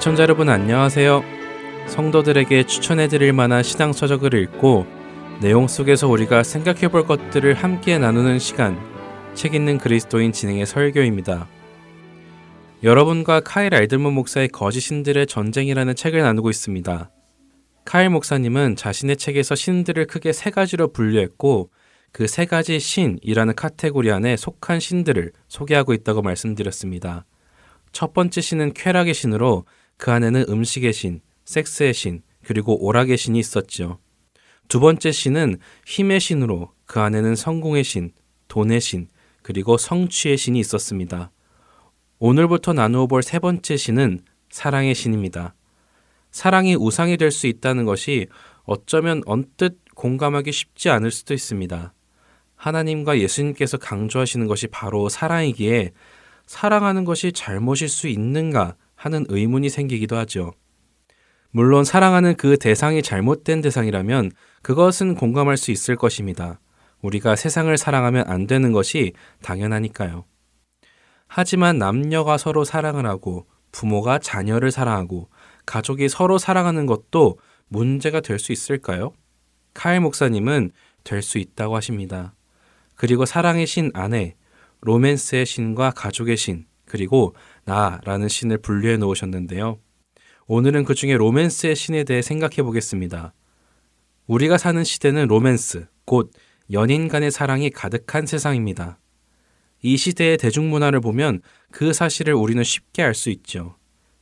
애청자 여러분 안녕하세요. 성도들에게 추천해 드릴 만한 신앙 서적을 읽고 내용 속에서 우리가 생각해 볼 것들을 함께 나누는 시간, 책 읽는 그리스도인 진행의 설교입니다. 여러분과 카일 알들문 목사의 거짓 신들의 전쟁이라는 책을 나누고 있습니다. 카일 목사님은 자신의 책에서 신들을 크게 세 가지로 분류했고 그 세 가지 신이라는 카테고리 안에 속한 신들을 소개하고 있다고 말씀드렸습니다. 첫 번째 신은 쾌락의 신으로 그 안에는 음식의 신, 섹스의 신, 그리고 오락의 신이 있었죠. 두 번째 신은 힘의 신으로 그 안에는 성공의 신, 돈의 신, 그리고 성취의 신이 있었습니다. 오늘부터 나누어 볼 세 번째 신은 사랑의 신입니다. 사랑이 우상이 될 수 있다는 것이 어쩌면 언뜻 공감하기 쉽지 않을 수도 있습니다. 하나님과 예수님께서 강조하시는 것이 바로 사랑이기에 사랑하는 것이 잘못일 수 있는가 하는 의문이 생기기도 하죠. 물론 사랑하는 그 대상이 잘못된 대상이라면 그것은 공감할 수 있을 것입니다. 우리가 세상을 사랑하면 안 되는 것이 당연하니까요. 하지만 남녀가 서로 사랑을 하고 부모가 자녀를 사랑하고 가족이 서로 사랑하는 것도 문제가 될 수 있을까요? 카일 목사님은 될 수 있다고 하십니다. 그리고 사랑의 신 안에 로맨스의 신과 가족의 신, 그리고 나라는 신을 분류해 놓으셨는데요. 오늘은 그 중에 로맨스의 신에 대해 생각해 보겠습니다. 우리가 사는 시대는 로맨스, 곧 연인 간의 사랑이 가득한 세상입니다. 이 시대의 대중문화를 보면 그 사실을 우리는 쉽게 알 수 있죠.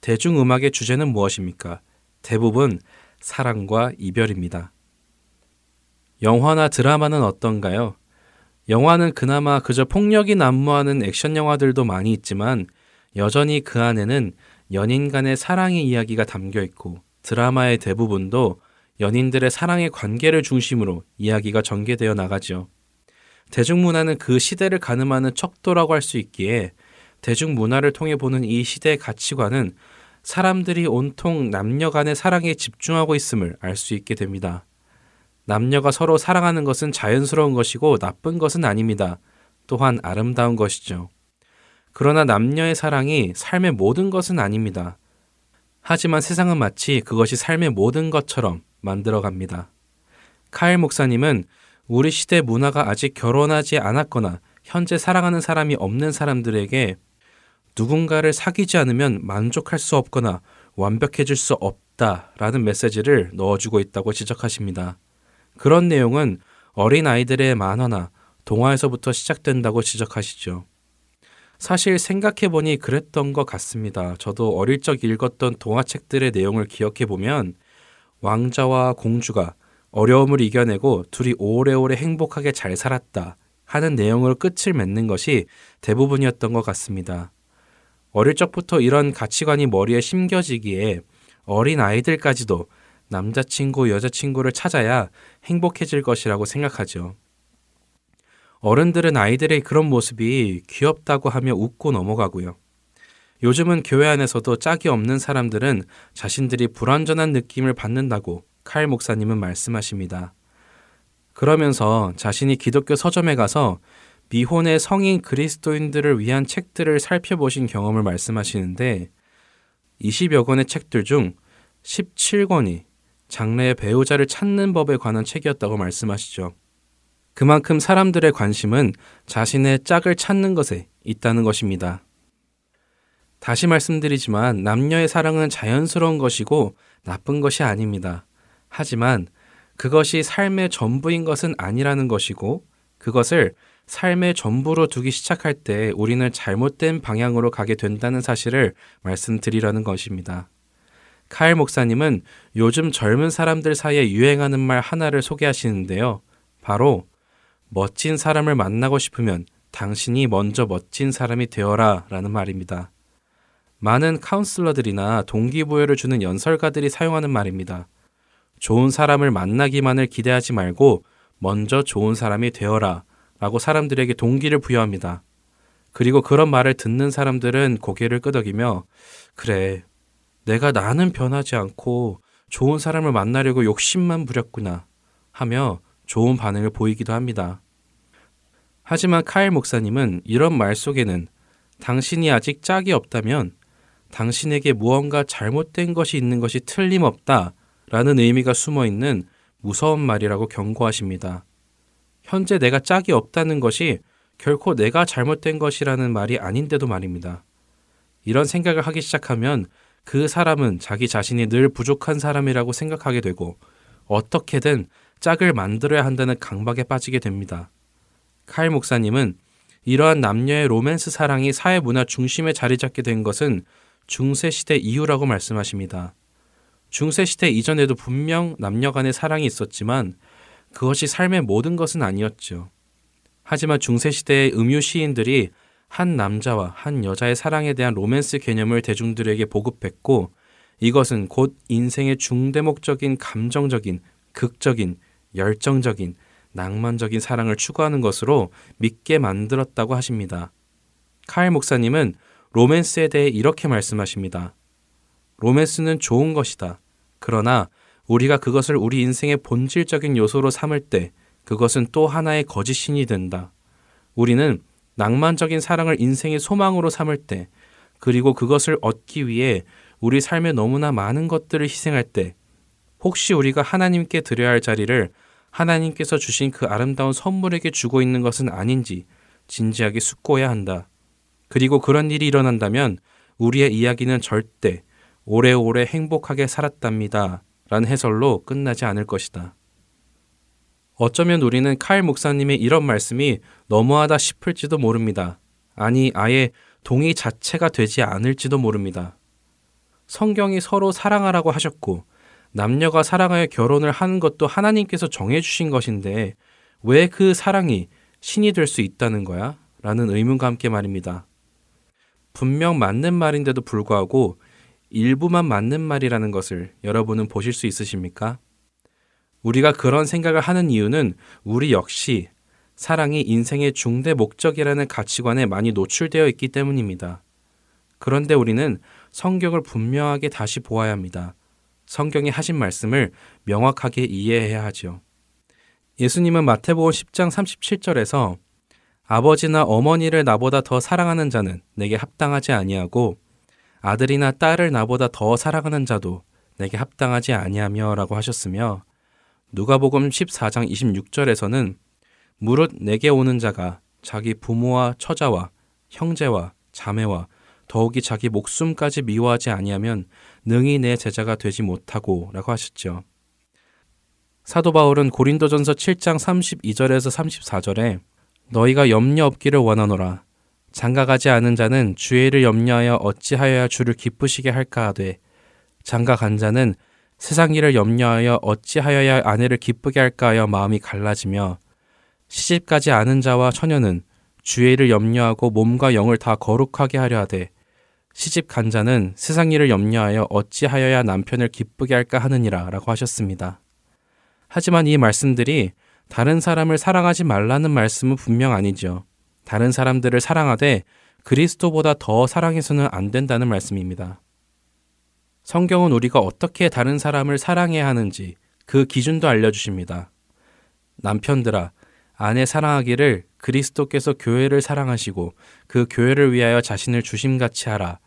대중음악의 주제는 무엇입니까? 대부분 사랑과 이별입니다. 영화나 드라마는 어떤가요? 영화는 그나마 그저 폭력이 난무하는 액션 영화들도 많이 있지만 여전히 그 안에는 연인 간의 사랑의 이야기가 담겨 있고 드라마의 대부분도 연인들의 사랑의 관계를 중심으로 이야기가 전개되어 나가죠. 대중문화는 그 시대를 가늠하는 척도라고 할 수 있기에 대중문화를 통해 보는 이 시대의 가치관은 사람들이 온통 남녀 간의 사랑에 집중하고 있음을 알 수 있게 됩니다. 남녀가 서로 사랑하는 것은 자연스러운 것이고 나쁜 것은 아닙니다. 또한 아름다운 것이죠. 그러나 남녀의 사랑이 삶의 모든 것은 아닙니다. 하지만 세상은 마치 그것이 삶의 모든 것처럼 만들어 갑니다. 카일 목사님은 우리 시대 문화가 아직 결혼하지 않았거나 현재 사랑하는 사람이 없는 사람들에게 누군가를 사귀지 않으면 만족할 수 없거나 완벽해질 수 없다 라는 메시지를 넣어주고 있다고 지적하십니다. 그런 내용은 어린 아이들의 만화나 동화에서부터 시작된다고 지적하시죠. 사실 생각해보니 그랬던 것 같습니다. 저도 어릴 적 읽었던 동화책들의 내용을 기억해보면 왕자와 공주가 어려움을 이겨내고 둘이 오래오래 행복하게 잘 살았다 하는 내용으로 끝을 맺는 것이 대부분이었던 것 같습니다. 어릴 적부터 이런 가치관이 머리에 심겨지기에 어린 아이들까지도 남자친구, 여자친구를 찾아야 행복해질 것이라고 생각하죠. 어른들은 아이들의 그런 모습이 귀엽다고 하며 웃고 넘어가고요. 요즘은 교회 안에서도 짝이 없는 사람들은 자신들이 불완전한 느낌을 받는다고 칼 목사님은 말씀하십니다. 그러면서 자신이 기독교 서점에 가서 미혼의 성인 그리스도인들을 위한 책들을 살펴보신 경험을 말씀하시는데 20여 권의 책들 중 17권이 장래의 배우자를 찾는 법에 관한 책이었다고 말씀하시죠. 그만큼 사람들의 관심은 자신의 짝을 찾는 것에 있다는 것입니다. 다시 말씀드리지만 남녀의 사랑은 자연스러운 것이고 나쁜 것이 아닙니다. 하지만 그것이 삶의 전부인 것은 아니라는 것이고 그것을 삶의 전부로 두기 시작할 때 우리는 잘못된 방향으로 가게 된다는 사실을 말씀드리려는 것입니다. 카일 목사님은 요즘 젊은 사람들 사이에 유행하는 말 하나를 소개하시는데요. 바로 멋진 사람을 만나고 싶으면 당신이 먼저 멋진 사람이 되어라 라는 말입니다. 많은 카운슬러들이나 동기부여를 주는 연설가들이 사용하는 말입니다. 좋은 사람을 만나기만을 기대하지 말고 먼저 좋은 사람이 되어라 라고 사람들에게 동기를 부여합니다. 그리고 그런 말을 듣는 사람들은 고개를 끄덕이며 그래, 내가 나는 변하지 않고 좋은 사람을 만나려고 욕심만 부렸구나 하며 좋은 반응을 보이기도 합니다. 하지만 카일 목사님은 이런 말 속에는 당신이 아직 짝이 없다면 당신에게 무언가 잘못된 것이 있는 것이 틀림없다 라는 의미가 숨어 있는 무서운 말이라고 경고하십니다. 현재 내가 짝이 없다는 것이 결코 내가 잘못된 것이라는 말이 아닌데도 말입니다. 이런 생각을 하기 시작하면 그 사람은 자기 자신이 늘 부족한 사람이라고 생각하게 되고 어떻게든 짝을 만들어야 한다는 강박에 빠지게 됩니다. 칼 목사님은 이러한 남녀의 로맨스 사랑이 사회 문화 중심에 자리 잡게 된 것은 중세 시대 이후라고 말씀하십니다. 중세 시대 이전에도 분명 남녀 간의 사랑이 있었지만 그것이 삶의 모든 것은 아니었죠. 하지만 중세 시대의 음유 시인들이 한 남자와 한 여자의 사랑에 대한 로맨스 개념을 대중들에게 보급했고 이것은 곧 인생의 중대목적인 감정적인, 극적인, 열정적인, 낭만적인 사랑을 추구하는 것으로 믿게 만들었다고 하십니다. 칼 목사님은 로맨스에 대해 이렇게 말씀하십니다. 로맨스는 좋은 것이다. 그러나 우리가 그것을 우리 인생의 본질적인 요소로 삼을 때 그것은 또 하나의 거짓 신이 된다. 우리는 낭만적인 사랑을 인생의 소망으로 삼을 때 그리고 그것을 얻기 위해 우리 삶에 너무나 많은 것들을 희생할 때 혹시 우리가 하나님께 드려야 할 자리를 하나님께서 주신 그 아름다운 선물에게 주고 있는 것은 아닌지 진지하게 숙고해야 한다. 그리고 그런 일이 일어난다면 우리의 이야기는 절대 오래오래 행복하게 살았답니다. 라는 해설로 끝나지 않을 것이다. 어쩌면 우리는 칼 목사님의 이런 말씀이 너무하다 싶을지도 모릅니다. 아니, 아예 동의 자체가 되지 않을지도 모릅니다. 성경이 서로 사랑하라고 하셨고, 남녀가 사랑하여 결혼을 하는 것도 하나님께서 정해주신 것인데 왜 그 사랑이 신이 될 수 있다는 거야? 라는 의문과 함께 말입니다. 분명 맞는 말인데도 불구하고 일부만 맞는 말이라는 것을 여러분은 보실 수 있으십니까? 우리가 그런 생각을 하는 이유는 우리 역시 사랑이 인생의 중대 목적이라는 가치관에 많이 노출되어 있기 때문입니다. 그런데 우리는 성경을 분명하게 다시 보아야 합니다. 성경이 하신 말씀을 명확하게 이해해야 하죠. 예수님은 마태복음 10장 37절에서 아버지나 어머니를 나보다 더 사랑하는 자는 내게 합당하지 아니하고 아들이나 딸을 나보다 더 사랑하는 자도 내게 합당하지 아니하며라고 하셨으며 누가복음 14장 26절에서는 무릇 내게 오는 자가 자기 부모와 처자와 형제와 자매와 더욱이 자기 목숨까지 미워하지 아니하면 능히 내 제자가 되지 못하고 라고 하셨죠. 사도 바울은 고린도전서 7장 32절에서 34절에 너희가 염려 없기를 원하노라 장가가지 않은 자는 주의를 염려하여 어찌하여야 주를 기쁘시게 할까 하되 장가간 자는 세상 일을 염려하여 어찌하여야 아내를 기쁘게 할까 하여 마음이 갈라지며 시집가지 않은 자와 처녀는 주의 일을 염려하고 몸과 영을 다 거룩하게 하려 하되 시집 간 자는 세상 일을 염려하여 어찌하여야 남편을 기쁘게 할까 하느니라 라고 하셨습니다. 하지만 이 말씀들이 다른 사람을 사랑하지 말라는 말씀은 분명 아니죠. 다른 사람들을 사랑하되 그리스도보다 더 사랑해서는 안 된다는 말씀입니다. 성경은 우리가 어떻게 다른 사람을 사랑해야 하는지 그 기준도 알려주십니다. 남편들아, 아내 사랑하기를 그리스도께서 교회를 사랑하시고 그 교회를 위하여 자신을 주심같이 하라.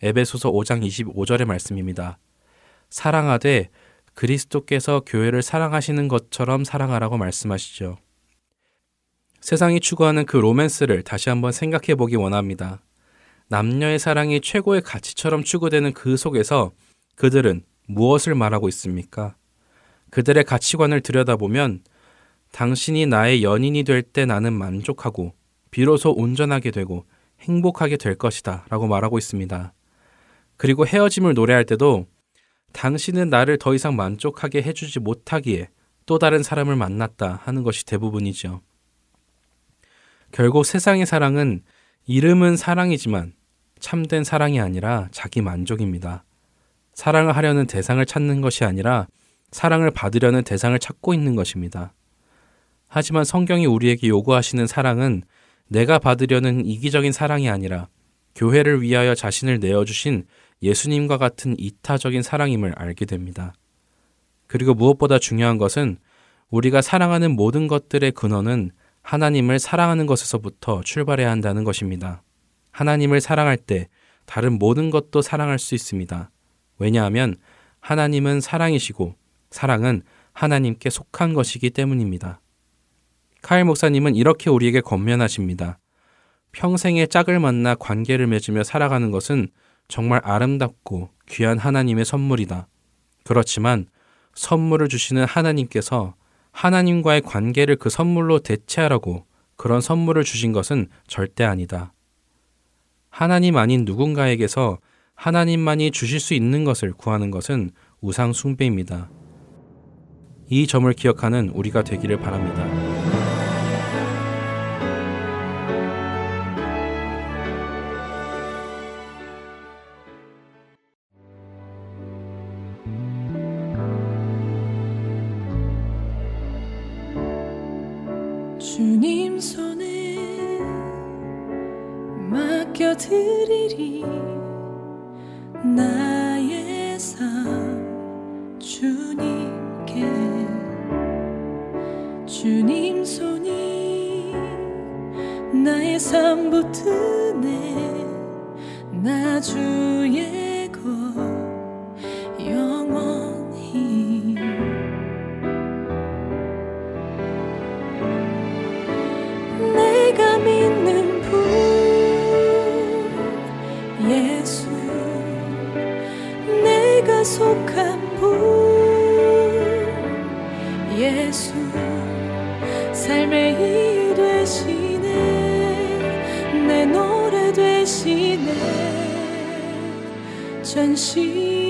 에베소서 5장 25절의 말씀입니다. 사랑하되 그리스도께서 교회를 사랑하시는 것처럼 사랑하라고 말씀하시죠. 세상이 추구하는 그 로맨스를 다시 한번 생각해 보기 원합니다. 남녀의 사랑이 최고의 가치처럼 추구되는 그 속에서 그들은 무엇을 말하고 있습니까? 그들의 가치관을 들여다보면 당신이 나의 연인이 될 때 나는 만족하고 비로소 온전하게 되고 행복하게 될 것이다 라고 말하고 있습니다. 그리고 헤어짐을 노래할 때도 당신은 나를 더 이상 만족하게 해주지 못하기에 또 다른 사람을 만났다 하는 것이 대부분이죠. 결국 세상의 사랑은 이름은 사랑이지만 참된 사랑이 아니라 자기 만족입니다. 사랑을 하려는 대상을 찾는 것이 아니라 사랑을 받으려는 대상을 찾고 있는 것입니다. 하지만 성경이 우리에게 요구하시는 사랑은 내가 받으려는 이기적인 사랑이 아니라 교회를 위하여 자신을 내어주신 예수님과 같은 이타적인 사랑임을 알게 됩니다. 그리고 무엇보다 중요한 것은 우리가 사랑하는 모든 것들의 근원은 하나님을 사랑하는 것에서부터 출발해야 한다는 것입니다. 하나님을 사랑할 때 다른 모든 것도 사랑할 수 있습니다. 왜냐하면 하나님은 사랑이시고 사랑은 하나님께 속한 것이기 때문입니다. 카일 목사님은 이렇게 우리에게 권면하십니다. 평생의 짝을 만나 관계를 맺으며 살아가는 것은 정말 아름답고 귀한 하나님의 선물이다. 그렇지만 선물을 주시는 하나님께서 하나님과의 관계를 그 선물로 대체하라고 그런 선물을 주신 것은 절대 아니다. 하나님 아닌 누군가에게서 하나님만이 주실 수 있는 것을 구하는 것은 우상 숭배입니다. 이 점을 기억하는 우리가 되기를 바랍니다. 주님 손에 맡겨드리리. 나의 삶 주님께. 주님 손이 나의 삶 붙드네. 나 주의 속한 분 예수 삶의 이유 되시네. 내 노래 되시네. 전심